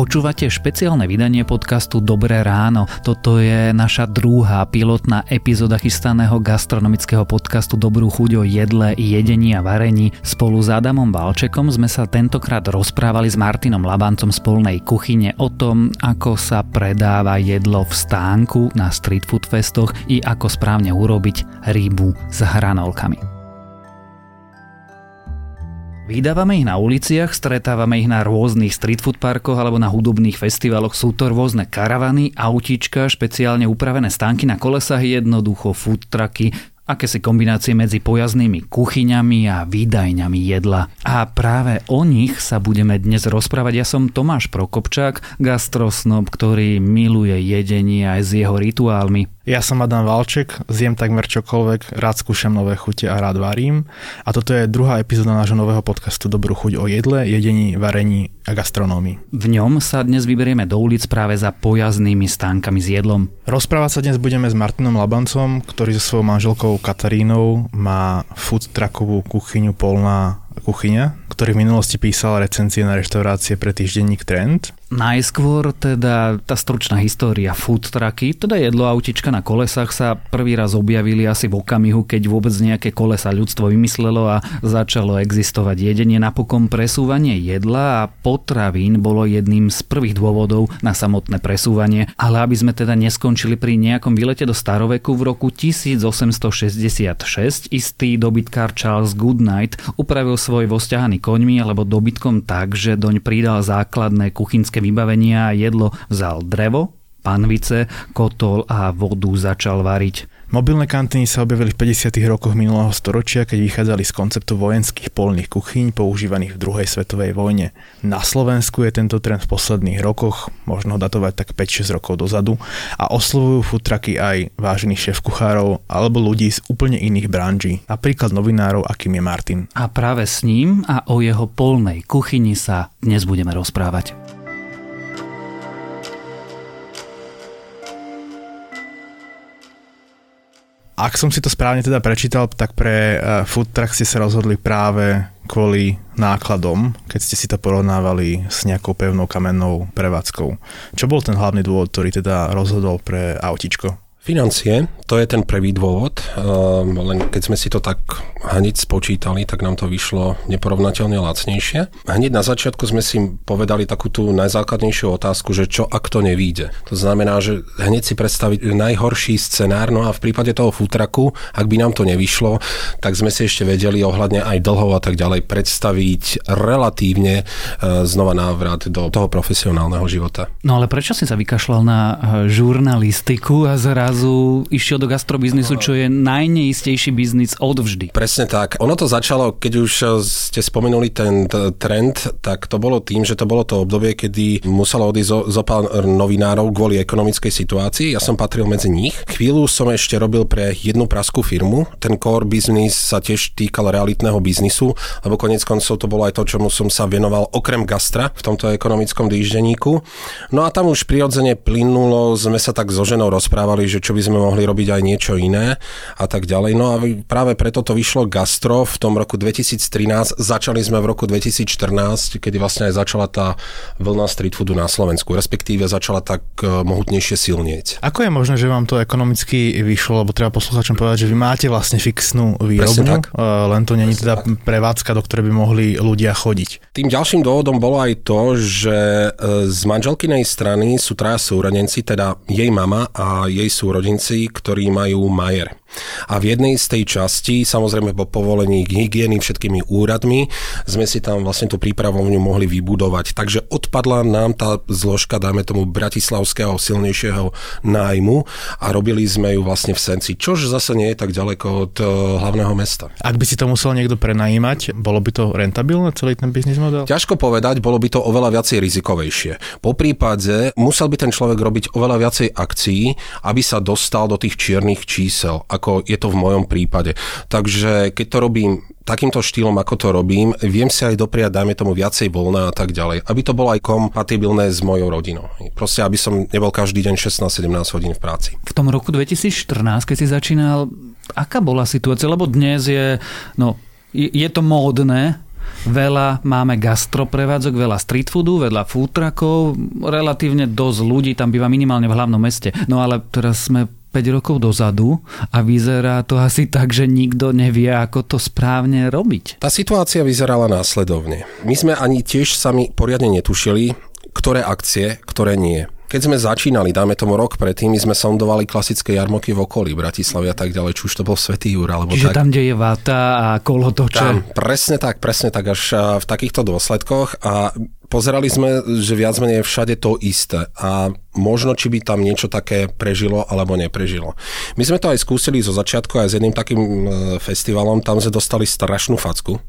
Počúvate špeciálne vydanie podcastu Dobré ráno. Toto je naša druhá pilotná epizóda chystaného gastronomického podcastu Dobrú chuť o jedle, jedení a varení. Spolu s Adamom Valčekom sme sa tentokrát rozprávali s Martinom Labancom z polnej kuchyne o tom, ako sa predáva jedlo v stánku na street food festoch i ako správne urobiť rybu s hranolkami. Vydávame ich na uliciach, stretávame ich na rôznych street food parkoch alebo na hudobných festivaloch. Sú to rôzne karavany, autíčka, špeciálne upravené stánky na kolesách, jednoducho food trucky, akési kombinácie medzi pojaznými kuchyňami a výdajňami jedla. A práve o nich sa budeme dnes rozprávať. Ja som Tomáš Prokopčák, gastrosnob, ktorý miluje jedenie aj s jeho rituálmi. Ja som Adam Valček, zjem takmer čokoľvek, rád skúšam nové chute a rád varím. A toto je druhá epizóda nášho nového podcastu Dobrú chuť o jedle, jedení, varení a gastronómii. V ňom sa dnes vyberieme do ulic práve za pojaznými stánkami s jedlom. Rozprávať sa dnes budeme s Martinom Labancom, ktorý so svojou manželkou Katarínou má food truckovú kuchyňu Polná kuchyňa, ktorý v minulosti písal recenzie na reštaurácie pre týždenník Trend Najskôr teda tá stručná história food trucky, teda jedlo autička na kolesách sa prvý raz objavili asi v okamihu, keď vôbec nejaké kolesa ľudstvo vymyslelo a začalo existovať jedenie. Napokon presúvanie jedla a potravín bolo jedným z prvých dôvodov na samotné presúvanie, ale aby sme teda neskončili pri nejakom výlete do staroveku v roku 1866 istý dobytkár Charles Goodnight upravil svoj vosťahaný koňmi alebo dobytkom tak, že doň pridal základné kuchynské vybavenia a jedlo vzal drevo, panvice, kotol a vodu začal variť. Mobilné kantíny sa objavili v 50. rokoch minulého storočia, keď vychádzali z konceptu vojenských polných kuchyň používaných v druhej svetovej vojne. Na Slovensku je tento trend v posledných rokoch, možno datovať tak 5-6 rokov dozadu, a oslovujú futraky aj vážených šéf kuchárov alebo ľudí z úplne iných branží, napríklad novinárov, akým je Martin. A práve s ním a o jeho polnej kuchyni sa dnes budeme rozprávať. Ak som si to správne teda prečítal, tak pre uh, food truck ste sa rozhodli práve kvôli nákladom, keď ste si to porovnávali s nejakou pevnou kamennou prevádzkou. Čo bol ten hlavný dôvod, ktorý teda rozhodol pre autičko? Financie, to je ten prvý dôvod, ehm, len keď sme si to tak hneď spočítali, tak nám to vyšlo neporovnateľne lacnejšie. Hneď na začiatku sme si povedali takú tú najzákladnejšiu otázku, že čo ak to nevíde. To znamená, že hneď si predstaviť najhorší scenár, no a v prípade toho futraku, ak by nám to nevyšlo, tak sme si ešte vedeli ohľadne aj dlhov a tak ďalej predstaviť relatívne e, znova návrat do toho profesionálneho života. No ale prečo si sa vykašľal na e, žurnalistiku a zrazu zrazu išiel do gastrobiznisu, čo je najneistejší biznis odvždy. Presne tak. Ono to začalo, keď už ste spomenuli ten trend, tak to bolo tým, že to bolo to obdobie, kedy muselo odísť zo, zo pár novinárov kvôli ekonomickej situácii. Ja som patril medzi nich. Chvíľu som ešte robil pre jednu praskú firmu. Ten core business sa tiež týkal realitného biznisu, lebo konec koncov to bolo aj to, čomu som sa venoval okrem gastra v tomto ekonomickom týždenníku. No a tam už prirodzene plynulo, sme sa tak so ženou rozprávali, že čo by sme mohli robiť aj niečo iné a tak ďalej. No a práve preto to vyšlo gastro v tom roku 2013. Začali sme v roku 2014, kedy vlastne aj začala tá vlna street foodu na Slovensku, respektíve začala tak e, mohutnejšie silnieť. Ako je možné, že vám to ekonomicky vyšlo, lebo treba posluchačom povedať, že vy máte vlastne fixnú výrobu, e, len to není teda prevádzka, do ktorej by mohli ľudia chodiť. Tým ďalším dôvodom bolo aj to, že e, z manželkynej strany sú traja súrodenci, teda jej mama a jej sú rodinci, ktorí majú majer. A v jednej z tej časti, samozrejme po povolení hygieny všetkými úradmi, sme si tam vlastne tú prípravovňu mohli vybudovať. Takže odpadla nám tá zložka, dáme tomu bratislavského silnejšieho nájmu a robili sme ju vlastne v Senci, čož zase nie je tak ďaleko od uh, hlavného mesta. Ak by si to musel niekto prenajímať, bolo by to rentabilné celý ten biznis model? Ťažko povedať, bolo by to oveľa viacej rizikovejšie. Po prípade musel by ten človek robiť oveľa viacej akcií, aby sa dostal do tých čiernych čísel, ako je to v mojom prípade. Takže keď to robím takýmto štýlom, ako to robím, viem si aj dopriať, dajme tomu viacej voľna a tak ďalej, aby to bolo aj kompatibilné s mojou rodinou. Proste, aby som nebol každý deň 16-17 hodín v práci. V tom roku 2014, keď si začínal, aká bola situácia? Lebo dnes je, no, je to módne, veľa máme gastroprevádzok, veľa street foodu, veľa food truckov, relatívne dosť ľudí tam býva minimálne v hlavnom meste. No ale teraz sme 5 rokov dozadu a vyzerá to asi tak, že nikto nevie, ako to správne robiť. Tá situácia vyzerala následovne. My sme ani tiež sami poriadne netušili, ktoré akcie, ktoré nie. Keď sme začínali, dáme tomu rok predtým, my sme sondovali klasické jarmoky v okolí Bratislavy a tak ďalej, či už to bol Svetý Jur, alebo Čiže tak. tam, kde je vata a kolotoče. Tam, presne tak, presne tak, až v takýchto dôsledkoch a pozerali sme, že viac menej všade to isté a možno, či by tam niečo také prežilo alebo neprežilo. My sme to aj skúsili zo začiatku aj s jedným takým e, festivalom, tam sme dostali strašnú facku.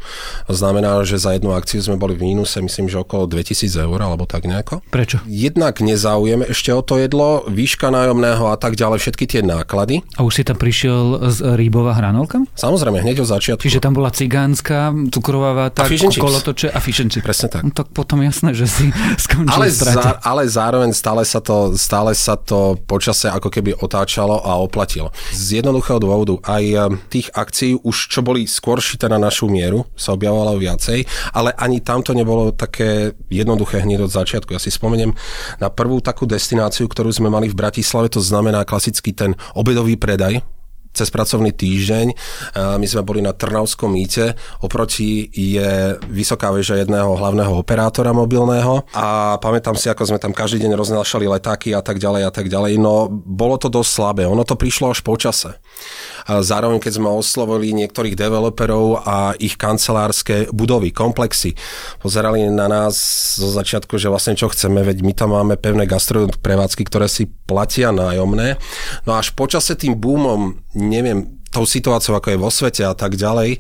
Znamená, že za jednu akciu sme boli v mínuse, myslím, že okolo 2000 eur alebo tak nejako. Prečo? Jednak nezáujem ešte o to jedlo, výška nájomného a tak ďalej, všetky tie náklady. A už si tam prišiel s rýbova hranolkami? Samozrejme, hneď od začiatku. Čiže tam bola cigánska, cukrová vata, kolotoče a fish and chips. Presne tak. No tak potom jasné, že si skončil ale, zá, ale zároveň stále sa, to, stále sa to počase ako keby otáčalo a oplatilo. Z jednoduchého dôvodu aj eh, tých akcií už čo boli skôr šité na našu mieru, sa objavovalo viacej, ale ani tam to nebolo také jednoduché hneď od začiatku. Ja si spomeniem na prvú takú destináciu, ktorú sme mali v Bratislave, to znamená klasický ten obedový predaj, cez pracovný týždeň. My sme boli na Trnavskom mýte, oproti je vysoká väža jedného hlavného operátora mobilného a pamätám si, ako sme tam každý deň roznášali letáky a tak ďalej a tak ďalej. No bolo to dosť slabé, ono to prišlo až po čase. Zároveň, keď sme oslovili niektorých developerov a ich kancelárske budovy, komplexy, pozerali na nás zo začiatku, že vlastne čo chceme, veď my tam máme pevné gastro prevádzky, ktoré si platia nájomné. No až počase tým boomom, neviem, tou situáciou, ako je vo svete a tak ďalej,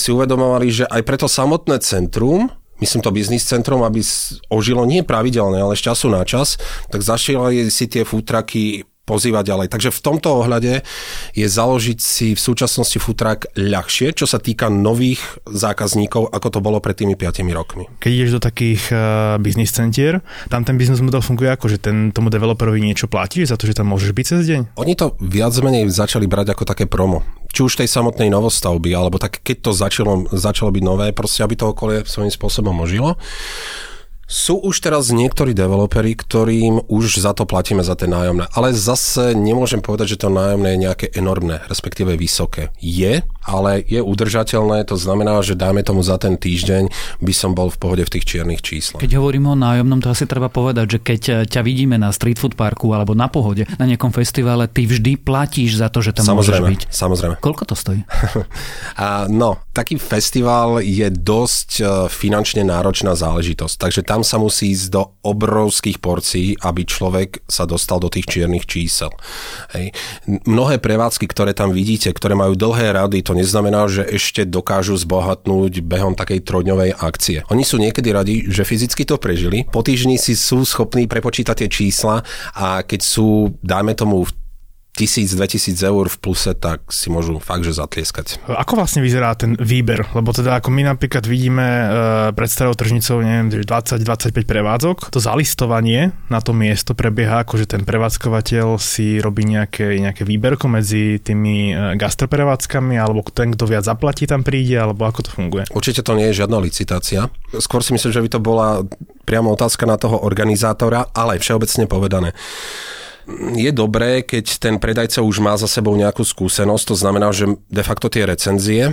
si uvedomovali, že aj preto samotné centrum, myslím to biznis centrum, aby ožilo nie pravidelne, ale z času na čas, tak zašiel si tie futraky pozývať ďalej. Takže v tomto ohľade je založiť si v súčasnosti futrak ľahšie, čo sa týka nových zákazníkov, ako to bolo pred tými 5 rokmi. Keď ideš do takých uh, biznis centier, tam ten biznis model funguje ako, že ten, tomu developerovi niečo platíš za to, že tam môžeš byť cez deň? Oni to viac menej začali brať ako také promo. Či už tej samotnej novostavby, alebo tak keď to začalo, začalo byť nové, proste aby to okolie svojím spôsobom ožilo. Sú už teraz niektorí developeri, ktorým už za to platíme za tie nájomné. Ale zase nemôžem povedať, že to nájomné je nejaké enormné, respektíve vysoké. Je, ale je udržateľné, to znamená, že dáme tomu za ten týždeň by som bol v pohode v tých čiernych číslach. Keď hovoríme o nájomnom, to asi treba povedať, že keď ťa vidíme na street food parku alebo na pohode, na nejakom festivale, ty vždy platíš za to, že tam samozrejme, môžeš byť. Samozrejme. Koľko to stojí? A, no, taký festival je dosť e, finančne náročná záležitosť, takže tam sa musí ísť do obrovských porcií, aby človek sa dostal do tých čiernych čísel. Hej. Mnohé prevádzky, ktoré tam vidíte, ktoré majú dlhé rady, to neznamená, že ešte dokážu zbohatnúť behom takej trojdňovej akcie. Oni sú niekedy radi, že fyzicky to prežili, po týždni si sú schopní prepočítať tie čísla a keď sú, dáme tomu, v 1000-2000 eur v pluse, tak si môžu fakt, že zatlieskať. Ako vlastne vyzerá ten výber? Lebo teda ako my napríklad vidíme e, pred starou tržnicou, neviem, 20-25 prevádzok, to zalistovanie na to miesto prebieha, ako že ten prevádzkovateľ si robí nejaké, nejaké výberko medzi tými e, gastroprevádzkami, alebo ten, kto viac zaplatí, tam príde, alebo ako to funguje? Určite to nie je žiadna licitácia. Skôr si myslím, že by to bola priamo otázka na toho organizátora, ale všeobecne povedané je dobré, keď ten predajca už má za sebou nejakú skúsenosť, to znamená, že de facto tie recenzie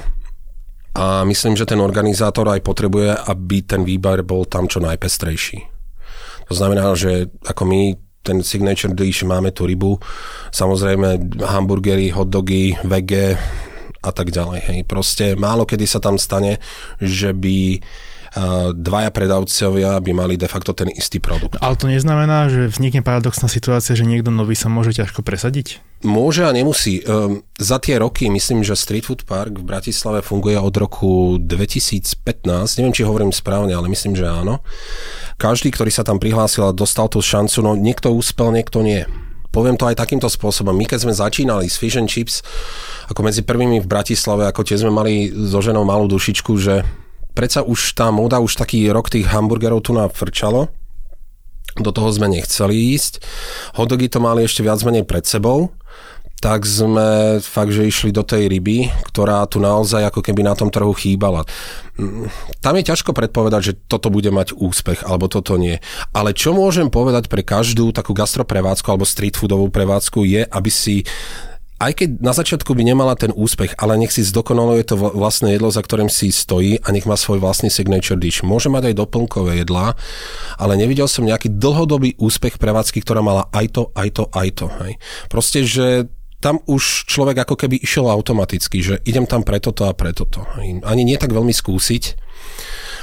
a myslím, že ten organizátor aj potrebuje, aby ten výber bol tam čo najpestrejší. To znamená, že ako my ten signature dish máme tú rybu, samozrejme hamburgery, hotdogy, vege a tak ďalej. Hej. Proste málo kedy sa tam stane, že by dvaja predavcovia by mali de facto ten istý produkt. Ale to neznamená, že vznikne paradoxná situácia, že niekto nový sa môže ťažko presadiť? Môže a nemusí. Um, za tie roky, myslím, že Street Food Park v Bratislave funguje od roku 2015. Neviem, či hovorím správne, ale myslím, že áno. Každý, ktorý sa tam prihlásil a dostal tú šancu, no niekto úspel, niekto nie. Poviem to aj takýmto spôsobom. My keď sme začínali s Fish and Chips, ako medzi prvými v Bratislave, ako tie sme mali so ženou malú dušičku, že predsa už tá móda, už taký rok tých hamburgerov tu nafrčalo. Do toho sme nechceli ísť. Hodogy to mali ešte viac menej pred sebou. tak sme fakt, že išli do tej ryby, ktorá tu naozaj ako keby na tom trhu chýbala. Tam je ťažko predpovedať, že toto bude mať úspech, alebo toto nie. Ale čo môžem povedať pre každú takú gastroprevádzku alebo street foodovú prevádzku je, aby si aj keď na začiatku by nemala ten úspech, ale nech si zdokonaluje to vlastné jedlo, za ktorým si stojí a nech má svoj vlastný signature dish. Môže mať aj doplnkové jedlá, ale nevidel som nejaký dlhodobý úspech prevádzky, ktorá mala aj to, aj to, aj to. Hej. Proste, že tam už človek ako keby išiel automaticky, že idem tam preto to a preto to. Ani nie tak veľmi skúsiť.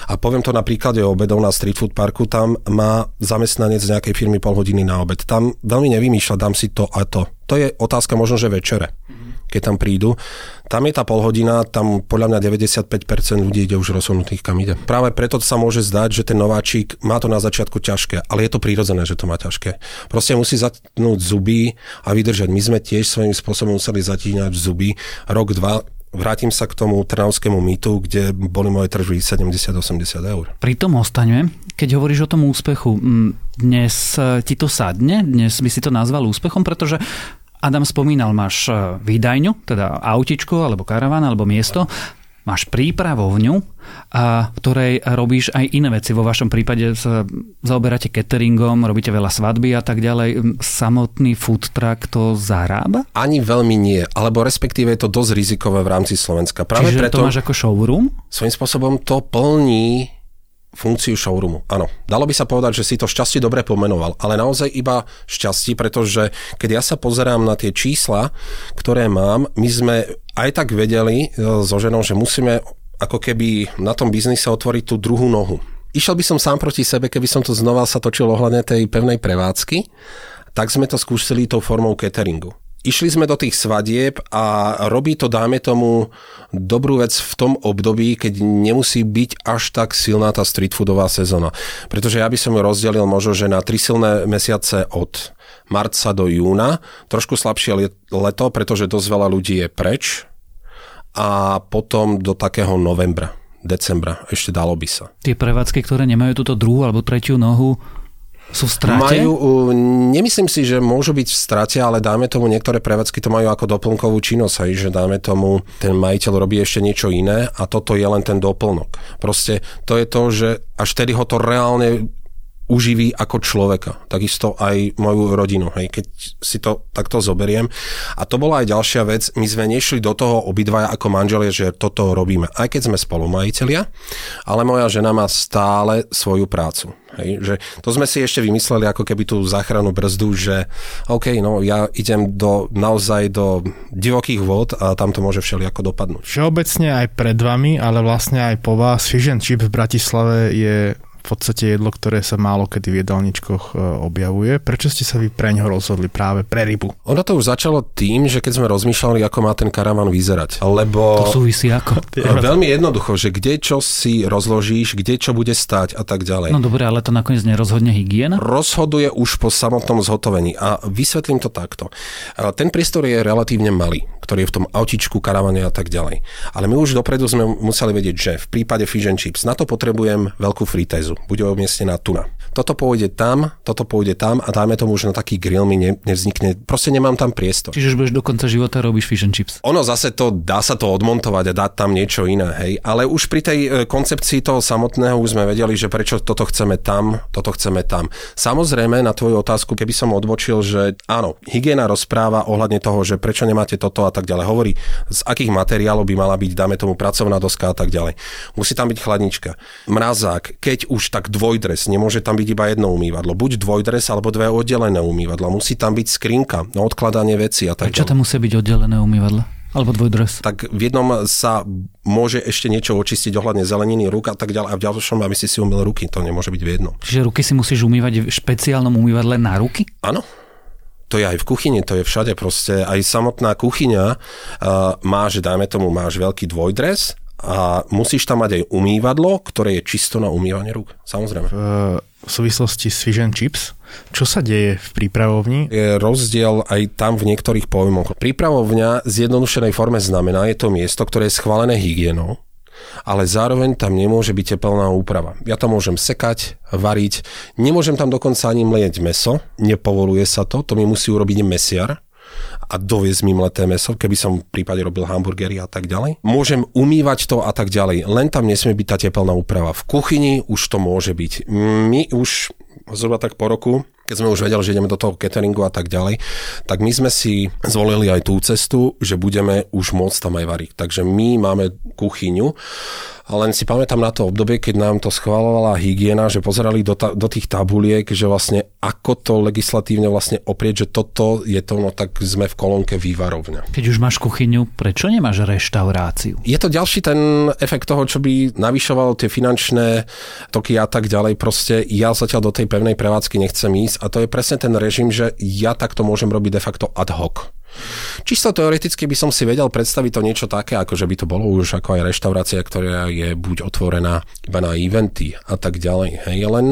A poviem to na príklade obedov na Street Food Parku, tam má zamestnanec nejakej firmy pol hodiny na obed. Tam veľmi nevymýšľa, dám si to a to. To je otázka možno, že večere, keď tam prídu. Tam je tá polhodina, tam podľa mňa 95% ľudí ide už rozhodnutých, kam ide. Práve preto sa môže zdať, že ten nováčik má to na začiatku ťažké, ale je to prirodzené, že to má ťažké. Proste musí zatnúť zuby a vydržať. My sme tiež svojím spôsobom museli zatíňať zuby rok, dva, vrátim sa k tomu trnavskému mýtu, kde boli moje tržby 70-80 eur. Pri tom ostaňme, keď hovoríš o tom úspechu, dnes ti to sadne? Dnes by si to nazval úspechom, pretože Adam spomínal, máš e, výdajňu, teda autičko, alebo karavan, alebo miesto, máš prípravovňu, a ktorej robíš aj iné veci. Vo vašom prípade sa zaoberáte cateringom, robíte veľa svadby a tak ďalej. Samotný food truck to zarába? Ani veľmi nie, alebo respektíve je to dosť rizikové v rámci Slovenska. Práve Čiže preto, to máš ako showroom? Svojím spôsobom to plní funkciu showroomu. Áno, dalo by sa povedať, že si to šťastie dobre pomenoval, ale naozaj iba šťastie, pretože keď ja sa pozerám na tie čísla, ktoré mám, my sme aj tak vedeli e, so ženou, že musíme ako keby na tom biznise otvoriť tú druhú nohu. Išiel by som sám proti sebe, keby som tu znova sa točil ohľadne tej pevnej prevádzky, tak sme to skúsili tou formou cateringu. Išli sme do tých svadieb a robí to, dáme tomu, dobrú vec v tom období, keď nemusí byť až tak silná tá street foodová sezóna. Pretože ja by som ju rozdelil možno, že na tri silné mesiace od marca do júna, trošku slabšie leto, pretože dosť veľa ľudí je preč a potom do takého novembra decembra, ešte dalo by sa. Tie prevádzky, ktoré nemajú túto druhú alebo tretiu nohu, sú v strate? Majú, nemyslím si, že môžu byť v strate, ale dáme tomu, niektoré prevádzky to majú ako doplnkovú činnosť, aj, že dáme tomu, ten majiteľ robí ešte niečo iné a toto je len ten doplnok. Proste to je to, že až tedy ho to reálne uživí ako človeka. Takisto aj moju rodinu, hej, keď si to takto zoberiem. A to bola aj ďalšia vec, my sme nešli do toho obidvaja ako manželia, že toto robíme, aj keď sme spolumajiteľia, ale moja žena má stále svoju prácu. Hej, že to sme si ešte vymysleli ako keby tú záchranu brzdu, že OK, no ja idem do, naozaj do divokých vod a tam to môže všelijako dopadnúť. Všeobecne aj pred vami, ale vlastne aj po vás Fish and v Bratislave je podstate jedlo, ktoré sa málo kedy v jedálničkoch e, objavuje. Prečo ste sa vy pre ňo rozhodli práve pre rybu? Ono to už začalo tým, že keď sme rozmýšľali, ako má ten karavan vyzerať. Lebo... To súvisí ako? Veľmi jednoducho, že kde čo si rozložíš, kde čo bude stať a tak ďalej. No dobre, ale to nakoniec nerozhodne hygiena? Rozhoduje už po samotnom zhotovení. A vysvetlím to takto. E, ten priestor je relatívne malý ktorý je v tom autičku, karavane a tak ďalej. Ale my už dopredu sme museli vedieť, že v prípade fish and chips na to potrebujem veľkú fritézu. Bude umiestnená tuna. Toto pôjde tam, toto pôjde tam a dáme tomu už na taký grill mi ne, nevznikne. Proste nemám tam priestor. Čiže už budeš do konca života robíš fish and chips. Ono zase to, dá sa to odmontovať a dať tam niečo iné, hej. Ale už pri tej e, koncepcii toho samotného už sme vedeli, že prečo toto chceme tam, toto chceme tam. Samozrejme, na tvoju otázku, keby som odbočil, že áno, hygiena rozpráva ohľadne toho, že prečo nemáte toto a tak ďalej. Hovorí, z akých materiálov by mala byť, dáme tomu pracovná doska a tak ďalej. Musí tam byť chladnička. Mrazák, keď už tak dvojdres, nemôže tam byť iba jedno umývadlo. Buď dvojdres alebo dve oddelené umývadla. Musí tam byť skrinka na odkladanie veci a tak Prečo tam musí byť oddelené umývadla? Alebo dvojdres. Tak v jednom sa môže ešte niečo očistiť ohľadne zeleniny, rúk a tak ďalej. A v ďalšom, aby si si umil ruky, to nemôže byť v jednom. Čiže ruky si musíš umývať v špeciálnom umývadle na ruky? Áno to je aj v kuchyni, to je všade proste. Aj samotná kuchyňa uh, má, že dajme tomu, máš veľký dvojdres a musíš tam mať aj umývadlo, ktoré je čisto na umývanie rúk. Samozrejme. V, v súvislosti s and chips, čo sa deje v prípravovni? Je rozdiel aj tam v niektorých pojmoch. Prípravovňa v zjednodušenej forme znamená, je to miesto, ktoré je schválené hygienou, ale zároveň tam nemôže byť teplná úprava. Ja tam môžem sekať, variť, nemôžem tam dokonca ani mlieť meso, nepovoluje sa to, to mi musí urobiť mesiar a doviezť mi mleté meso, keby som v prípade robil hamburgery a tak ďalej. Môžem umývať to a tak ďalej. Len tam nesmie byť tá tepelná úprava. V kuchyni už to môže byť. My už zhruba tak po roku keď sme už vedeli, že ideme do toho cateringu a tak ďalej, tak my sme si zvolili aj tú cestu, že budeme už môcť tam aj variť. Takže my máme kuchyňu len si pamätám na to obdobie, keď nám to schválovala hygiena, že pozerali do, ta, do tých tabuliek, že vlastne ako to legislatívne vlastne oprieť, že toto je to, no tak sme v kolónke vývarovňa. Keď už máš kuchyňu, prečo nemáš reštauráciu? Je to ďalší ten efekt toho, čo by navyšoval tie finančné toky a tak ďalej. Proste ja zatiaľ do tej pevnej prevádzky nechcem ísť a to je presne ten režim, že ja takto môžem robiť de facto ad hoc. Čisto teoreticky by som si vedel predstaviť to niečo také, ako že by to bolo už ako aj reštaurácia, ktorá je buď otvorená iba na eventy a tak ďalej. Hej. Len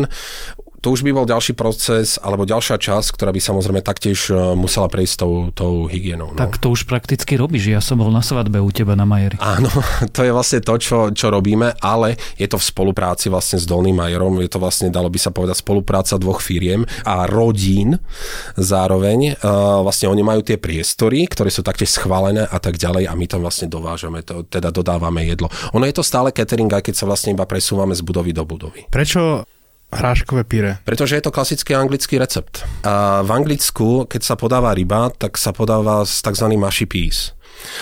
to už by bol ďalší proces alebo ďalšia časť, ktorá by samozrejme taktiež e, musela prejsť tou, tou hygienou. No. Tak to už prakticky robíš. Ja som bol na svadbe u teba na Majeri. Áno, to je vlastne to, čo, čo robíme, ale je to v spolupráci vlastne s Dolným Majerom. Je to vlastne, dalo by sa povedať, spolupráca dvoch firiem a rodín zároveň. Uh, vlastne oni majú tie priestory, ktoré sú taktiež schválené a tak ďalej a my tam vlastne dovážame, to, teda dodávame jedlo. Ono je to stále catering, aj keď sa vlastne iba presúvame z budovy do budovy. Prečo hráškové píre? Pretože je to klasický anglický recept. A v Anglicku, keď sa podáva ryba, tak sa podáva s tzv. mushy peas.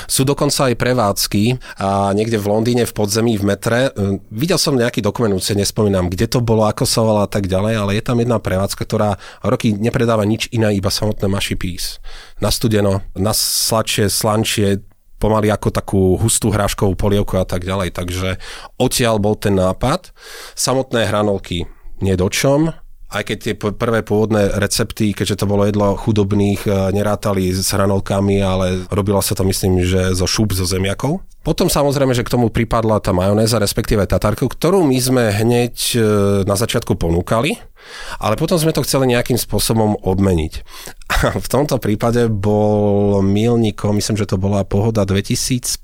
Sú dokonca aj prevádzky a niekde v Londýne v podzemí v metre. E, videl som nejaký dokument, už nespomínam, kde to bolo, ako sa volá a tak ďalej, ale je tam jedna prevádzka, ktorá roky nepredáva nič iné, iba samotné mushy peas. Na studeno, na sladšie, slančie, pomaly ako takú hustú hráškovú polievku a tak ďalej. Takže odtiaľ bol ten nápad. Samotné hranolky nie dočom, aj keď tie prvé pôvodné recepty, keďže to bolo jedlo chudobných, e, nerátali s hranolkami, ale robilo sa to myslím, že zo šúp zo zemiakov. Potom samozrejme, že k tomu pripadla tá majonéza, respektíve tatarka, ktorú my sme hneď e, na začiatku ponúkali, ale potom sme to chceli nejakým spôsobom obmeniť. A v tomto prípade bol milníkom, myslím, že to bola pohoda 2015,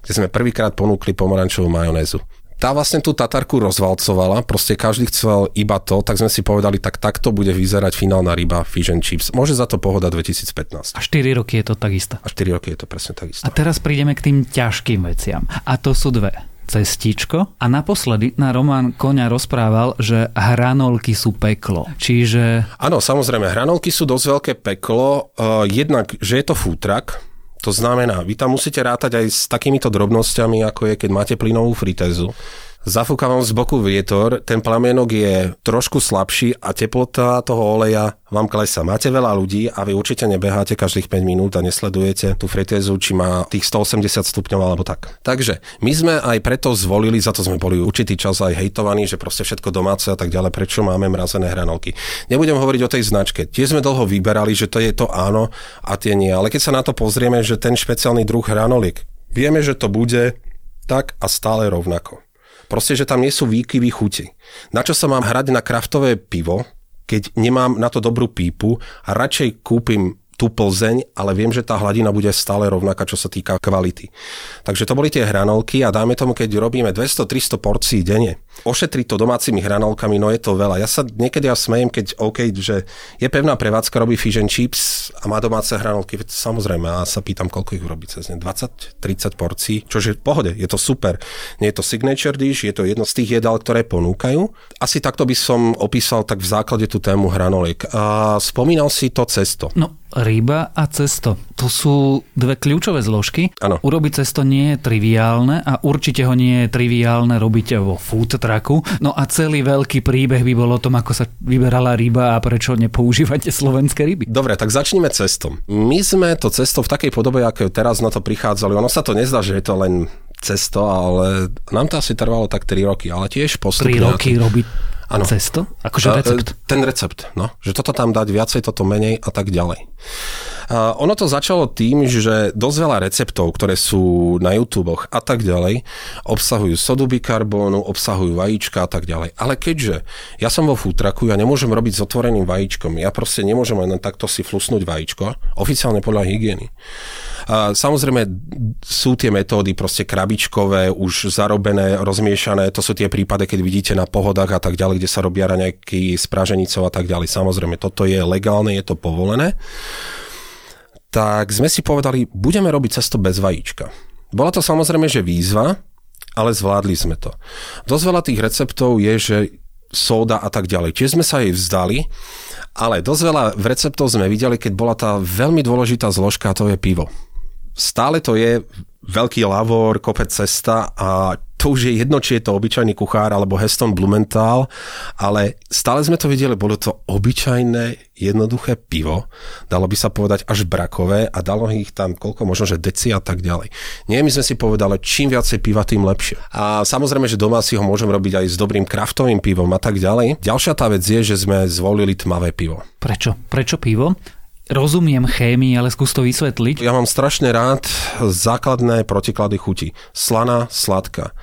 kde sme prvýkrát ponúkli pomorančovú majonézu tá vlastne tú Tatarku rozvalcovala, proste každý chcel iba to, tak sme si povedali, tak takto bude vyzerať finálna ryba Fish and Chips. Môže za to pohoda 2015. A 4 roky je to takisto. A 4 roky je to presne takisto. A teraz prídeme k tým ťažkým veciam. A to sú dve cestičko a naposledy na Román Koňa rozprával, že hranolky sú peklo. Čiže... Áno, samozrejme, hranolky sú dosť veľké peklo. Uh, jednak, že je to futrak, to znamená, vy tam musíte rátať aj s takýmito drobnosťami, ako je, keď máte plynovú fritézu. Zafúka z boku vietor, ten plamienok je trošku slabší a teplota toho oleja vám klesa. Máte veľa ľudí a vy určite nebeháte každých 5 minút a nesledujete tú fritézu, či má tých 180 stupňov alebo tak. Takže my sme aj preto zvolili, za to sme boli určitý čas aj hejtovaní, že proste všetko domáce a tak ďalej, prečo máme mrazené hranolky. Nebudem hovoriť o tej značke. Tie sme dlho vyberali, že to je to áno a tie nie. Ale keď sa na to pozrieme, že ten špeciálny druh hranoliek, vieme, že to bude tak a stále rovnako. Proste, že tam nie sú výkyvy chuti. Na čo sa mám hrať na kraftové pivo, keď nemám na to dobrú pípu a radšej kúpim tú Plzeň, ale viem, že tá hladina bude stále rovnaká, čo sa týka kvality. Takže to boli tie hranolky a dáme tomu, keď robíme 200-300 porcií denne, ošetriť to domácimi hranolkami, no je to veľa. Ja sa niekedy ja smejem, keď OK, že je pevná prevádzka, robí fish and chips a má domáce hranolky, samozrejme, a sa pýtam, koľko ich urobí cez ne. 20-30 porcií, čože v pohode, je to super. Nie je to signature dish, je to jedno z tých jedál, ktoré ponúkajú. Asi takto by som opísal tak v základe tú tému hranoliek. A spomínal si to cesto. No, ryba a cesto. To sú dve kľúčové zložky. Ano. Urobiť cesto nie je triviálne a určite ho nie je triviálne robiť vo food trucku. No a celý veľký príbeh by bol o tom, ako sa vyberala ryba a prečo nepoužívate slovenské ryby. Dobre, tak začneme cestom. My sme to cesto v takej podobe, ako teraz na to prichádzali. Ono sa to nezdá, že je to len cesto, ale nám to asi trvalo tak 3 roky, ale tiež postupne. 3 roky robiť ano. cesto? Akože recept? Ten recept, no. Že toto tam dať viacej, toto menej a tak ďalej. A ono to začalo tým, že dosť veľa receptov, ktoré sú na YouTube a tak ďalej, obsahujú sodu bikarbónu, obsahujú vajíčka a tak ďalej. Ale keďže ja som vo futraku, ja nemôžem robiť s otvoreným vajíčkom, ja proste nemôžem len takto si flusnúť vajíčko, oficiálne podľa hygieny. Samozrejme sú tie metódy proste krabičkové, už zarobené, rozmiešané, to sú tie prípady, keď vidíte na pohodách a tak ďalej, kde sa robia nejaký spraženicov a tak ďalej. Samozrejme, toto je legálne, je to povolené. Tak sme si povedali, budeme robiť cesto bez vajíčka. Bola to samozrejme, že výzva, ale zvládli sme to. Dosť veľa tých receptov je, že sóda a tak ďalej. Čiže sme sa jej vzdali, ale dosť veľa receptov sme videli, keď bola tá veľmi dôležitá zložka, a to je pivo. Stále to je veľký lavor, kopec cesta a to už je jedno, či je to obyčajný kuchár alebo Heston Blumenthal, ale stále sme to videli, bolo to obyčajné, jednoduché pivo, dalo by sa povedať až brakové a dalo ich tam koľko, možno, že deci a tak ďalej. Nie, my sme si povedali, čím viacej piva, tým lepšie. A samozrejme, že doma si ho môžem robiť aj s dobrým kraftovým pivom a tak ďalej. Ďalšia tá vec je, že sme zvolili tmavé pivo. Prečo? Prečo pivo? Rozumiem chémii, ale skús to vysvetliť. Ja mám strašne rád základné protiklady chuti. Slaná, sladká.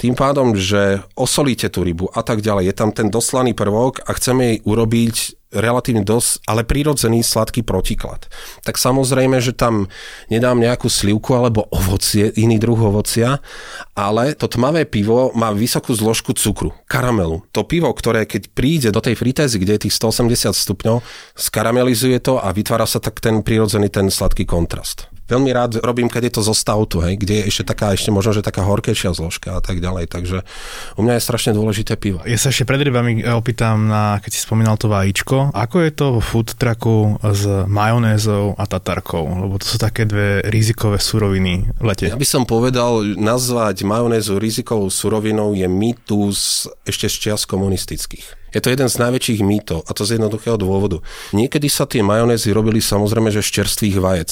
Tým pádom, že osolíte tú rybu a tak ďalej, je tam ten doslaný prvok a chceme jej urobiť relatívne dosť, ale prírodzený sladký protiklad. Tak samozrejme, že tam nedám nejakú slivku alebo ovocie, iný druh ovocia, ale to tmavé pivo má vysokú zložku cukru, karamelu. To pivo, ktoré keď príde do tej fritézy, kde je tých 180 stupňov, skaramelizuje to a vytvára sa tak ten prírodzený, ten sladký kontrast veľmi rád robím, keď je to zo stautu, hej, kde je ešte taká, ešte možno, že taká horkejšia zložka a tak ďalej. Takže u mňa je strašne dôležité pivo. Ja sa ešte pred rybami opýtam, na, keď si spomínal to vajíčko, ako je to v food trucku s majonézou a tatarkou? Lebo to sú také dve rizikové suroviny v lete. Ja by som povedal, nazvať majonézu rizikovou surovinou je mýtus ešte z čias komunistických. Je to jeden z najväčších mýtov a to z jednoduchého dôvodu. Niekedy sa tie majonézy robili samozrejme, že z čerstvých vajec.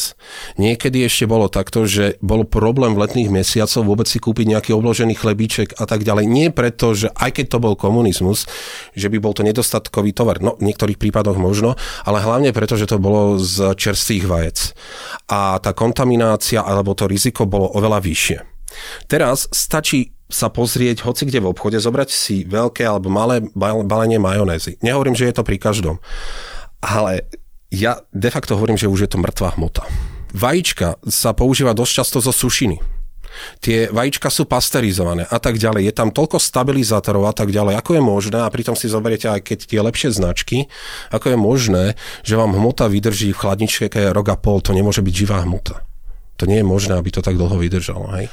Niekedy ešte bolo takto, že bol problém v letných mesiacoch vôbec si kúpiť nejaký obložený chlebíček a tak ďalej. Nie preto, že aj keď to bol komunizmus, že by bol to nedostatkový tovar. No, v niektorých prípadoch možno, ale hlavne preto, že to bolo z čerstvých vajec. A tá kontaminácia alebo to riziko bolo oveľa vyššie. Teraz stačí sa pozrieť hoci kde v obchode, zobrať si veľké alebo malé balenie majonézy. Nehovorím, že je to pri každom, ale ja de facto hovorím, že už je to mŕtvá hmota. Vajíčka sa používa dosť často zo sušiny. Tie vajíčka sú pasterizované a tak ďalej. Je tam toľko stabilizátorov a tak ďalej. Ako je možné, a pritom si zoberiete aj keď tie lepšie značky, ako je možné, že vám hmota vydrží v chladničke rok a pol, to nemôže byť živá hmota. To nie je možné, aby to tak dlho vydržalo. Hej?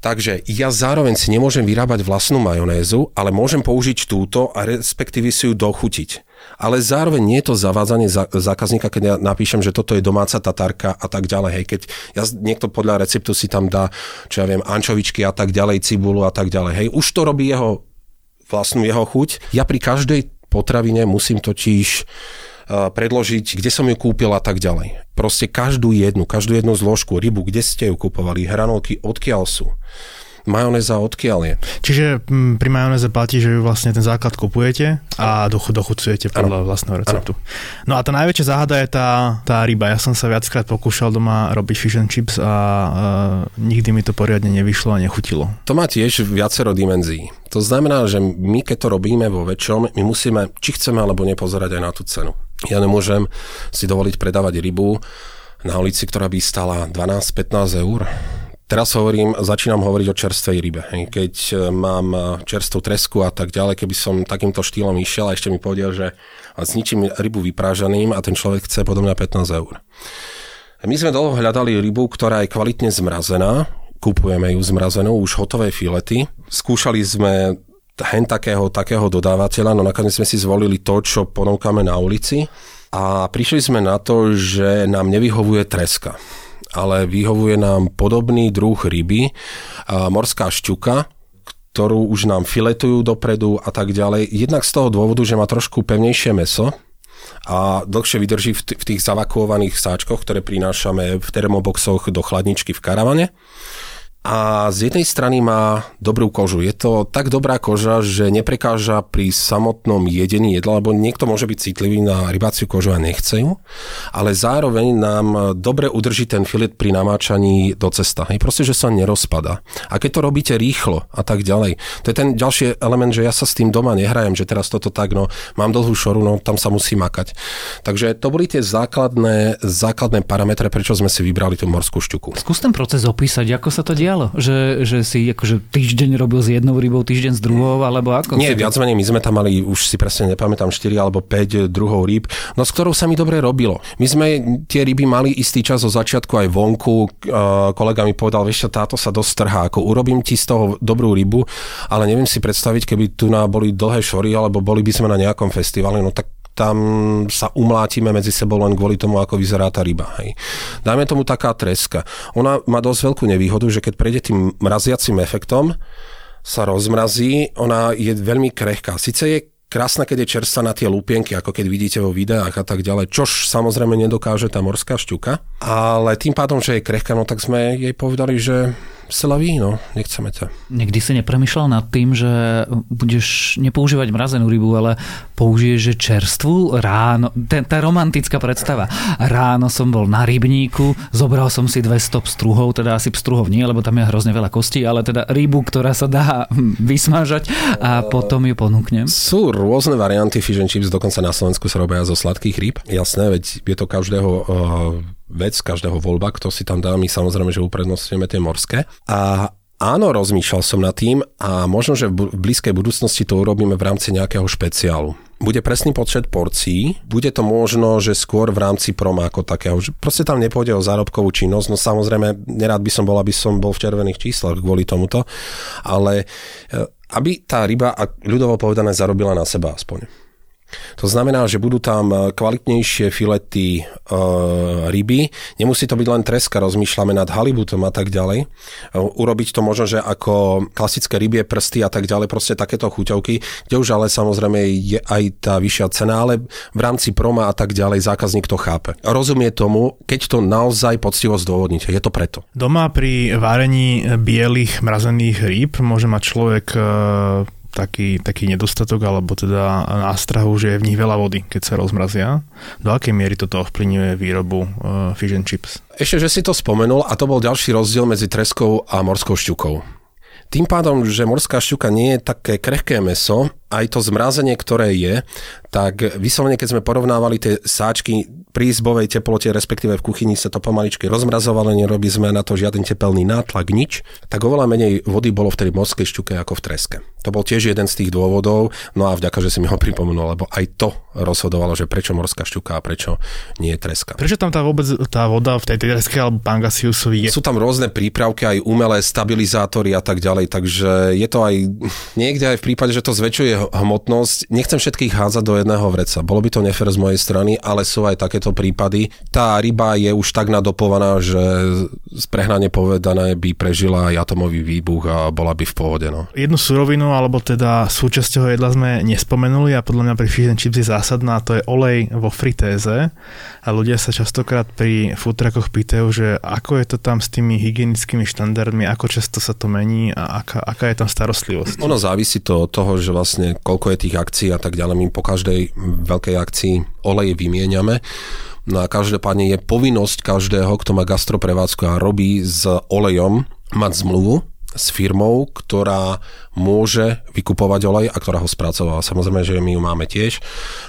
Takže ja zároveň si nemôžem vyrábať vlastnú majonézu, ale môžem použiť túto a respektíve si ju dochutiť. Ale zároveň nie je to zavádzanie zákazníka, keď ja napíšem, že toto je domáca tatárka a tak ďalej. Hej, keď ja, niekto podľa receptu si tam dá, čo ja viem, ančovičky a tak ďalej, cibulu a tak ďalej. Hej, už to robí jeho vlastnú jeho chuť. Ja pri každej potravine musím totiž predložiť, kde som ju kúpil a tak ďalej. Proste každú jednu, každú jednu zložku, rybu, kde ste ju kupovali, hranolky, odkiaľ sú majonéza odkiaľ je. Čiže mm, pri majonéze platí, že ju vlastne ten základ kupujete a dochucujete podľa ano. vlastného receptu. Ano. No a tá najväčšia záhada je tá, tá ryba. Ja som sa viackrát pokúšal doma robiť fish and chips a uh, nikdy mi to poriadne nevyšlo a nechutilo. To má tiež viacero dimenzií. To znamená, že my keď to robíme vo väčšom, my musíme, či chceme alebo nepozerať aj na tú cenu. Ja nemôžem si dovoliť predávať rybu na ulici, ktorá by stala 12-15 eur Teraz hovorím, začínam hovoriť o čerstvej rybe. Keď e, mám e, čerstvú tresku a tak ďalej, keby som takýmto štýlom išiel a ešte mi povedal, že zničím rybu vyprážaným a ten človek chce podobne 15 eur. My sme dlho hľadali rybu, ktorá je kvalitne zmrazená, kupujeme ju zmrazenú, už hotové filety. Skúšali sme hen takého, takého dodávateľa, no nakoniec sme si zvolili to, čo ponúkame na ulici. A prišli sme na to, že nám nevyhovuje treska ale vyhovuje nám podobný druh ryby, morská šťuka, ktorú už nám filetujú dopredu a tak ďalej. Jednak z toho dôvodu, že má trošku pevnejšie meso, a dlhšie vydrží v, tých zavakuovaných sáčkoch, ktoré prinášame v termoboxoch do chladničky v karavane a z jednej strany má dobrú kožu. Je to tak dobrá koža, že neprekáža pri samotnom jedení jedla, lebo niekto môže byť citlivý na rybáciu kožu a nechce ju, ale zároveň nám dobre udrží ten filet pri namáčaní do cesta. Hej, proste, že sa nerozpada. A keď to robíte rýchlo a tak ďalej, to je ten ďalší element, že ja sa s tým doma nehrajem, že teraz toto tak, no mám dlhú šoru, no tam sa musí makať. Takže to boli tie základné, základné parametre, prečo sme si vybrali tú morskú šťuku. Skús ten proces opísať, ako sa to deje dialo? Že, že si akože týždeň robil s jednou rybou, týždeň s druhou, alebo ako? Nie, viac menej, my sme tam mali, už si presne nepamätám, 4 alebo 5 druhov rýb, no s ktorou sa mi dobre robilo. My sme tie ryby mali istý čas zo začiatku aj vonku, kolega mi povedal, vieš, táto sa dosť trhá, ako urobím ti z toho dobrú rybu, ale neviem si predstaviť, keby tu na boli dlhé šory, alebo boli by sme na nejakom festivale, no tak tam sa umlátime medzi sebou len kvôli tomu, ako vyzerá tá ryba. Hej. Dajme tomu taká treska. Ona má dosť veľkú nevýhodu, že keď prejde tým mraziacim efektom, sa rozmrazí, ona je veľmi krehká. Sice je krásna, keď je čerstvá na tie lupienky, ako keď vidíte vo videách a tak ďalej, čož samozrejme nedokáže tá morská šťuka. Ale tým pádom, že je krehká, no tak sme jej povedali, že Selaví, no, nechceme ťa. Nikdy si nepremýšľal nad tým, že budeš nepoužívať mrazenú rybu, ale použiješ že čerstvú ráno. Tá, tá romantická predstava. Ráno som bol na rybníku, zobral som si 200 pstruhov, teda asi pstruhov nie, lebo tam je hrozne veľa kostí, ale teda rybu, ktorá sa dá vysmažať a potom ju ponúknem. Sú rôzne varianty fish and chips, dokonca na Slovensku sa robia zo sladkých rýb. Jasné, veď je to každého uh, vec, každého voľba, kto si tam dá. My samozrejme, že uprednostňujeme tie morské. A áno, rozmýšľal som nad tým a možno, že v blízkej budúcnosti to urobíme v rámci nejakého špeciálu. Bude presný počet porcií, bude to možno, že skôr v rámci prom ako takého. Proste tam nepôjde o zárobkovú činnosť, no samozrejme, nerád by som bol, aby som bol v červených číslach kvôli tomuto, ale e, aby tá ryba, ľudovo povedané, zarobila na seba aspoň. To znamená, že budú tam e, kvalitnejšie filety e, ryby. Nemusí to byť len treska, rozmýšľame nad halibutom a tak ďalej. E, urobiť to možno, že ako klasické rybie prsty a tak ďalej, proste takéto chuťovky, kde už ale samozrejme je aj tá vyššia cena, ale v rámci proma a tak ďalej zákazník to chápe. Rozumie tomu, keď to naozaj poctivo zdôvodníte. Je to preto. Doma pri varení bielých mrazených rýb môže mať človek e, taký, taký nedostatok, alebo teda nástrahu, že je v nich veľa vody, keď sa rozmrazia. Do akej miery toto ovplyvňuje výrobu uh, fish and chips? Ešte, že si to spomenul, a to bol ďalší rozdiel medzi treskou a morskou šťukou. Tým pádom, že morská šťuka nie je také krehké meso, aj to zmrazenie, ktoré je, tak vyslovene, keď sme porovnávali tie sáčky pri izbovej teplote, respektíve v kuchyni sa to pomaličky rozmrazovalo, nerobí sme na to žiaden tepelný nátlak, nič, tak oveľa menej vody bolo v tej morskej šťuke ako v treske. To bol tiež jeden z tých dôvodov, no a vďaka, že si mi ho pripomenul, lebo aj to rozhodovalo, že prečo morská šťuka a prečo nie je treska. Prečo tam tá vôbec tá voda v tej treske alebo pangasiusovi je? Sú tam rôzne prípravky, aj umelé stabilizátory a tak ďalej, takže je to aj niekde aj v prípade, že to zväčšuje hmotnosť. Nechcem všetkých hádzať do jedného vreca. Bolo by to nefér z mojej strany, ale sú aj takéto prípady. Tá ryba je už tak nadopovaná, že prehnane povedané by prežila aj atomový výbuch a bola by v pohode. No. Jednu surovinu, alebo teda súčasťou jedla sme nespomenuli a podľa mňa pri fish and chips je zásadná, to je olej vo fritéze a ľudia sa častokrát pri futrakoch pýtajú, že ako je to tam s tými hygienickými štandardmi, ako často sa to mení a aká, aká je tam starostlivosť. Ono závisí to od toho, že vlastne koľko je tých akcií a tak ďalej. My po každej veľkej akcii oleje vymieňame. No a každopádne je povinnosť každého, kto má gastroprevádzku a robí s olejom, mať zmluvu s firmou, ktorá môže vykupovať olej a ktorá ho spracováva. Samozrejme, že my ju máme tiež.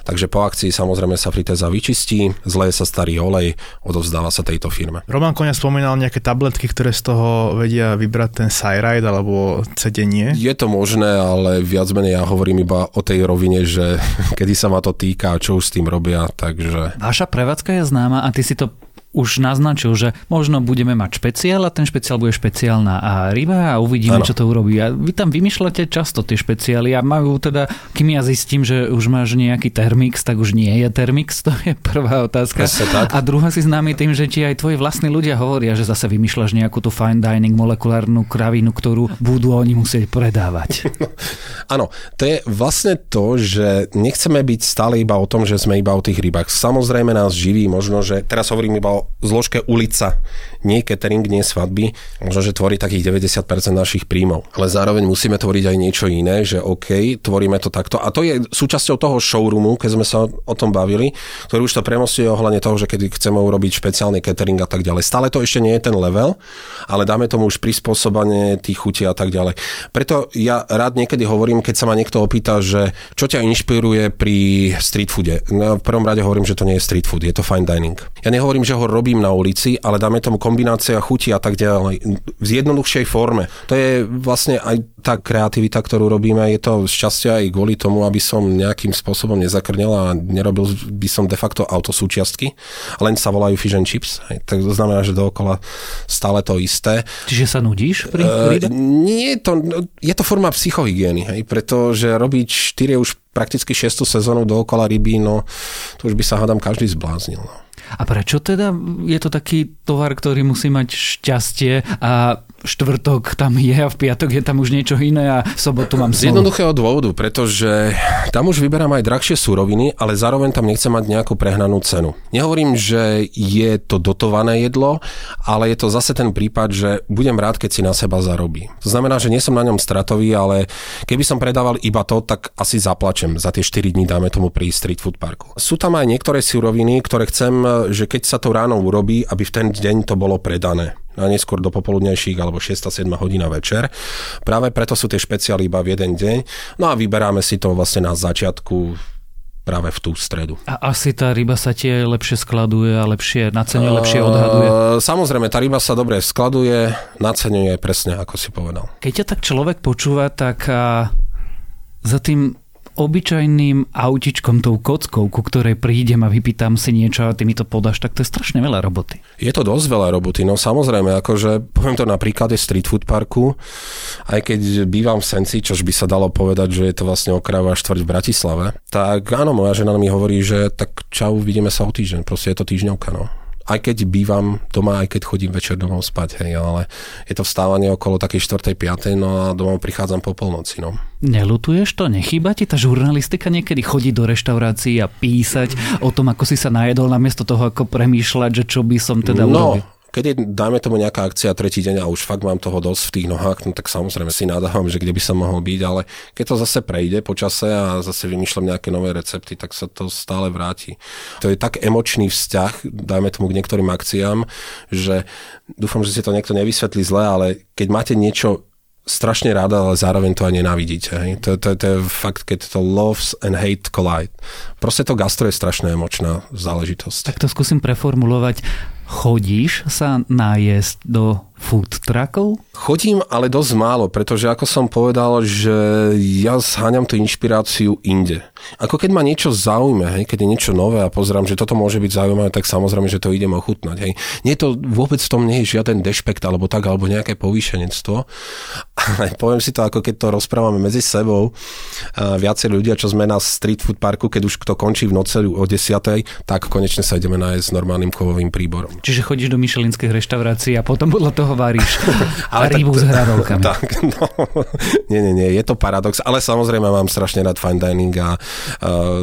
Takže po akcii samozrejme sa fritéza vyčistí, zleje sa starý olej, odovzdáva sa tejto firme. Roman Koňa spomínal nejaké tabletky, ktoré z toho vedia vybrať ten Cyride alebo cedenie. Je to možné, ale viac menej ja hovorím iba o tej rovine, že kedy sa ma to týka a čo už s tým robia, takže... Vaša prevádzka je známa a ty si to už naznačil, že možno budeme mať špeciál a ten špeciál bude špeciálna a ryba a uvidíme, ano. čo to urobí. A vy tam vymýšľate často tie špeciály a majú teda, kým ja zistím, že už máš nejaký termix, tak už nie je termix, to je prvá otázka. A druhá si známy tým, že ti aj tvoji vlastní ľudia hovoria, že zase vymýšľaš nejakú tú fine dining molekulárnu kravinu, ktorú budú oni musieť predávať. Áno, to je vlastne to, že nechceme byť stále iba o tom, že sme iba o tých rybách. Samozrejme nás živí možno, že teraz hovorím iba o zložke ulica, nie catering, nie svadby, možno, že tvorí takých 90% našich príjmov. Ale zároveň musíme tvoriť aj niečo iné, že OK, tvoríme to takto. A to je súčasťou toho showroomu, keď sme sa o tom bavili, ktorý už to premostuje ohľadne toho, že keď chceme urobiť špeciálny catering a tak ďalej. Stále to ešte nie je ten level, ale dáme tomu už prispôsobenie tých chutí a tak ďalej. Preto ja rád niekedy hovorím, keď sa ma niekto opýta, že čo ťa inšpiruje pri street foode. No, v prvom rade hovorím, že to nie je street food, je to fine dining. Ja nehovorím, že ho robím na ulici, ale dáme tomu kombinácia chuti a tak ďalej v jednoduchšej forme. To je vlastne aj tá kreativita, ktorú robíme, je to šťastie aj kvôli tomu, aby som nejakým spôsobom nezakrnel a nerobil by som de facto autosúčiastky, len sa volajú fish and chips. Hej. Tak to znamená, že dookola stále to isté. Čiže sa nudíš pri uh, Nie, to, je to forma psychohygieny, hej, pretože robiť 4 už prakticky 6. sezónu dookola ryby, no to už by sa hádam každý zbláznil. No. A prečo teda je to taký tovar, ktorý musí mať šťastie a štvrtok tam je a v piatok je tam už niečo iné a v sobotu mám Z jednoduchého dôvodu, pretože tam už vyberám aj drahšie súroviny, ale zároveň tam nechcem mať nejakú prehnanú cenu. Nehovorím, že je to dotované jedlo, ale je to zase ten prípad, že budem rád, keď si na seba zarobí. To znamená, že nie som na ňom stratový, ale keby som predával iba to, tak asi zaplačem za tie 4 dní, dáme tomu pri Street Food Parku. Sú tam aj niektoré súroviny, ktoré chcem, že keď sa to ráno urobí, aby v ten deň to bolo predané na neskôr do popoludnejších alebo 6-7 hodina večer. Práve preto sú tie špeciály iba v jeden deň. No a vyberáme si to vlastne na začiatku práve v tú stredu. A asi tá ryba sa tie lepšie skladuje a lepšie naceňuje, lepšie odhaduje? Samozrejme, tá ryba sa dobre skladuje, naceňuje presne, ako si povedal. Keď ťa tak človek počúva, tak za tým obyčajným autičkom, tou kockou, ku ktorej prídem a vypýtam si niečo a ty mi to podáš, tak to je strašne veľa roboty. Je to dosť veľa roboty, no samozrejme, akože poviem to na príklade street food parku, aj keď bývam v Senci, čož by sa dalo povedať, že je to vlastne okrajová štvrť v Bratislave, tak áno, moja žena mi hovorí, že tak čau, vidíme sa o týždeň, proste je to týždňovka, no aj keď bývam doma, aj keď chodím večer domov spať, hej, ale je to vstávanie okolo takej 4. 5. no a domov prichádzam po polnoci, no. Nelutuješ to? Nechýba ti tá žurnalistika niekedy chodiť do reštaurácií a písať o tom, ako si sa najedol, namiesto toho, ako premýšľať, že čo by som teda no, urobil? Keď je, dajme tomu nejaká akcia tretí deň a už fakt mám toho dosť v tých nohách, no tak samozrejme si nadávam, že kde by som mohol byť, ale keď to zase prejde po čase a zase vymýšľam nejaké nové recepty, tak sa to stále vráti. To je tak emočný vzťah, dajme tomu k niektorým akciám, že dúfam, že si to niekto nevysvetlí zle, ale keď máte niečo strašne ráda, ale zároveň to aj nenávidíte. Hej. To, to, to je fakt, keď to loves and hate collide. Proste to gastro je strašne emočná záležitosť. Tak to skúsim preformulovať. Chodíš sa najesť do food truckov? Chodím, ale dosť málo, pretože ako som povedal, že ja zháňam tú inšpiráciu inde. Ako keď ma niečo zaujme, hej, keď je niečo nové a pozerám, že toto môže byť zaujímavé, tak samozrejme, že to idem ochutnať. Hej. Nie to vôbec v tom nie je žiaden dešpekt alebo tak, alebo nejaké povýšenectvo. Ale poviem si to, ako keď to rozprávame medzi sebou. Viacej ľudia, čo sme na street food parku, keď už kto končí v noci o 10, tak konečne sa ideme nájsť s normálnym kovovým príborom. Čiže chodíš do myšelinských reštaurácií a potom podľa toho toho varíš. ale rybu s hranolkami. Tak, no, nie, nie, nie, je to paradox, ale samozrejme mám strašne rád fine dining a uh,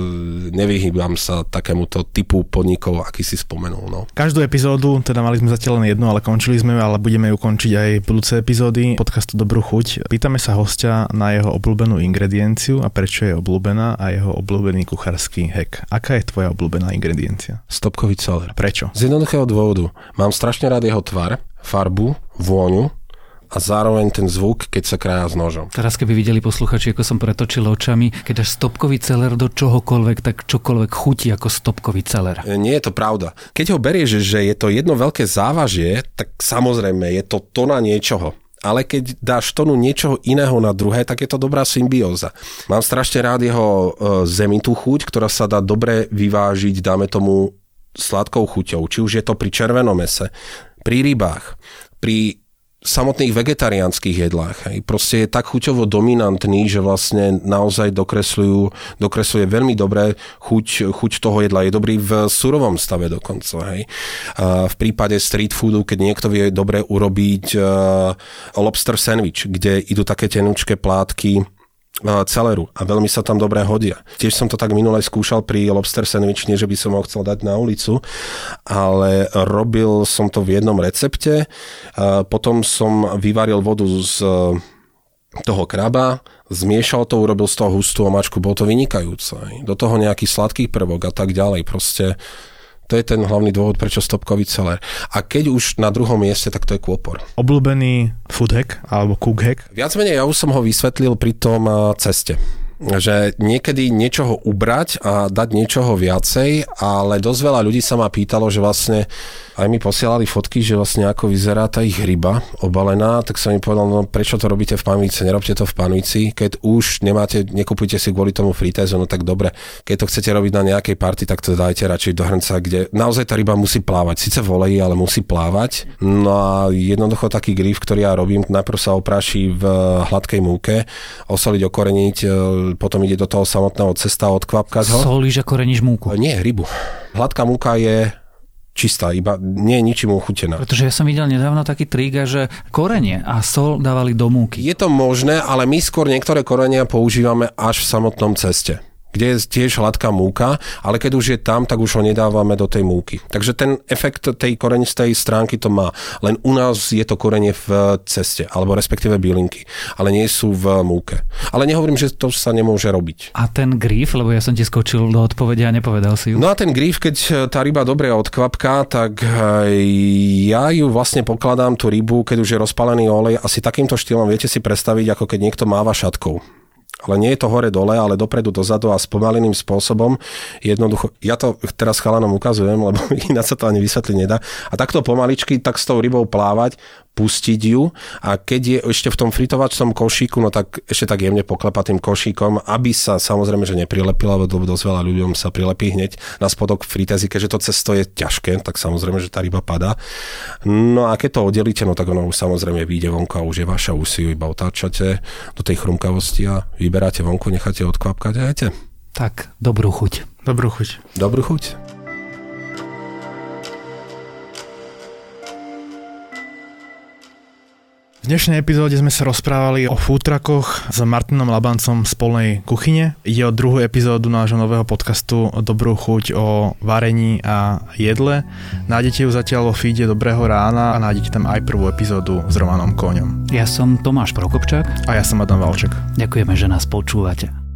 nevyhýbam sa takémuto typu podnikov, aký si spomenul. No. Každú epizódu, teda mali sme zatiaľ len jednu, ale končili sme, ale budeme ju končiť aj budúce epizódy podcastu Dobrú chuť. Pýtame sa hostia na jeho obľúbenú ingredienciu a prečo je obľúbená a jeho obľúbený kuchársky hack. Aká je tvoja obľúbená ingrediencia? Stopkový celer. Prečo? Z jednoduchého dôvodu. Mám strašne rád jeho tvar, farbu, vôňu a zároveň ten zvuk, keď sa krája s nožom. Teraz keby videli posluchači, ako som pretočil očami, keď až stopkový celer do čohokoľvek, tak čokoľvek chutí ako stopkový celer. E, nie je to pravda. Keď ho berieš, že je to jedno veľké závažie, tak samozrejme je to tona niečoho ale keď dáš tonu niečoho iného na druhé, tak je to dobrá symbióza. Mám strašne rád jeho e, zemitú chuť, ktorá sa dá dobre vyvážiť, dáme tomu sladkou chuťou, či už je to pri červenom mese, pri rybách, pri samotných vegetariánskych jedlách. Hej. Proste je tak chuťovo dominantný, že vlastne naozaj dokresľujú, dokresluje veľmi dobré chuť, chuť toho jedla. Je dobrý v surovom stave dokonca. Hej. A v prípade street foodu, keď niekto vie dobre urobiť uh, lobster sandwich, kde idú také tenučké plátky celeru a veľmi sa tam dobre hodia. Tiež som to tak minule skúšal pri lobster sandwich, nie že by som ho chcel dať na ulicu, ale robil som to v jednom recepte, potom som vyvaril vodu z toho kraba, zmiešal to, urobil z toho hustú omačku, bolo to vynikajúce. Do toho nejaký sladký prvok a tak ďalej. Proste to je ten hlavný dôvod, prečo stopkový celer. A keď už na druhom mieste, tak to je kôpor. Obľúbený food hack alebo cook hack? Viac menej ja už som ho vysvetlil pri tom ceste. že niekedy niečoho ubrať a dať niečoho viacej, ale dosť veľa ľudí sa ma pýtalo, že vlastne aj mi posielali fotky, že vlastne ako vyzerá tá ich ryba obalená, tak som mi povedal, no prečo to robíte v panvici, nerobte to v panvici, keď už nemáte, nekupujte si kvôli tomu fritézu, no tak dobre, keď to chcete robiť na nejakej party, tak to dajte radšej do hrnca, kde naozaj tá ryba musí plávať, síce volejí, ale musí plávať. No a jednoducho taký grif, ktorý ja robím, najprv sa opráši v hladkej múke, osoliť, okoreniť, e, potom ide do toho samotného cesta, odkvapkať ho. Solíš a koreníš múku? Nie, rybu. Hladká múka je čistá, iba nie je ničím uchutená. Pretože ja som videl nedávno taký trik, že korenie a sol dávali do múky. Je to možné, ale my skôr niektoré korenia používame až v samotnom ceste kde je tiež hladká múka, ale keď už je tam, tak už ho nedávame do tej múky. Takže ten efekt tej korenistej stránky to má. Len u nás je to korenie v ceste, alebo respektíve bylinky, ale nie sú v múke. Ale nehovorím, že to sa nemôže robiť. A ten grif, lebo ja som ti skočil do odpovede a nepovedal si ju. No a ten grif, keď tá ryba dobre odkvapká, tak ja ju vlastne pokladám, tú rybu, keď už je rozpálený olej, asi takýmto štýlom viete si predstaviť, ako keď niekto máva šatkou ale nie je to hore-dole, ale dopredu, dozadu a spomaleným spôsobom. Jednoducho, ja to teraz chalanom ukazujem, lebo ináč sa to ani vysvetliť nedá. A takto pomaličky, tak s tou rybou plávať, pustiť ju a keď je ešte v tom fritovačnom košíku, no tak ešte tak jemne poklepať tým košíkom, aby sa samozrejme, že neprilepila, lebo dosť veľa ľuďom sa prilepí hneď na spodok fritézy, keďže to cesto je ťažké, tak samozrejme, že tá ryba padá. No a keď to oddelíte, no tak ono už samozrejme vyjde vonku a už je vaša, už si ju iba otáčate do tej chrumkavosti a vyberáte vonku, necháte odkvapkať a jete. Tak, dobrú chuť. Dobrú chuť. Dobrú chuť. V dnešnej epizóde sme sa rozprávali o fútrakoch s Martinom Labancom z polnej kuchyne. Ide o druhú epizódu nášho nového podcastu Dobrú chuť o varení a jedle. Nájdete ju zatiaľ vo feede Dobrého rána a nájdete tam aj prvú epizódu s Romanom Koňom. Ja som Tomáš Prokopčák. A ja som Adam Valček. Ďakujeme, že nás počúvate.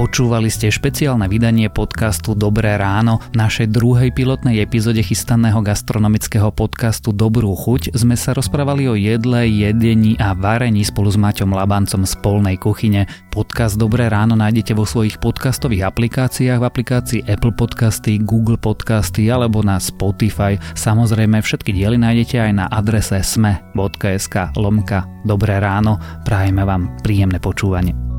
Počúvali ste špeciálne vydanie podcastu Dobré ráno. V našej druhej pilotnej epizóde chystaného gastronomického podcastu Dobrú chuť sme sa rozprávali o jedle, jedení a varení spolu s Maťom Labancom z polnej kuchyne. Podcast Dobré ráno nájdete vo svojich podcastových aplikáciách v aplikácii Apple Podcasty, Google Podcasty alebo na Spotify. Samozrejme všetky diely nájdete aj na adrese sme.sk lomka Dobré ráno. Prajeme vám príjemné počúvanie.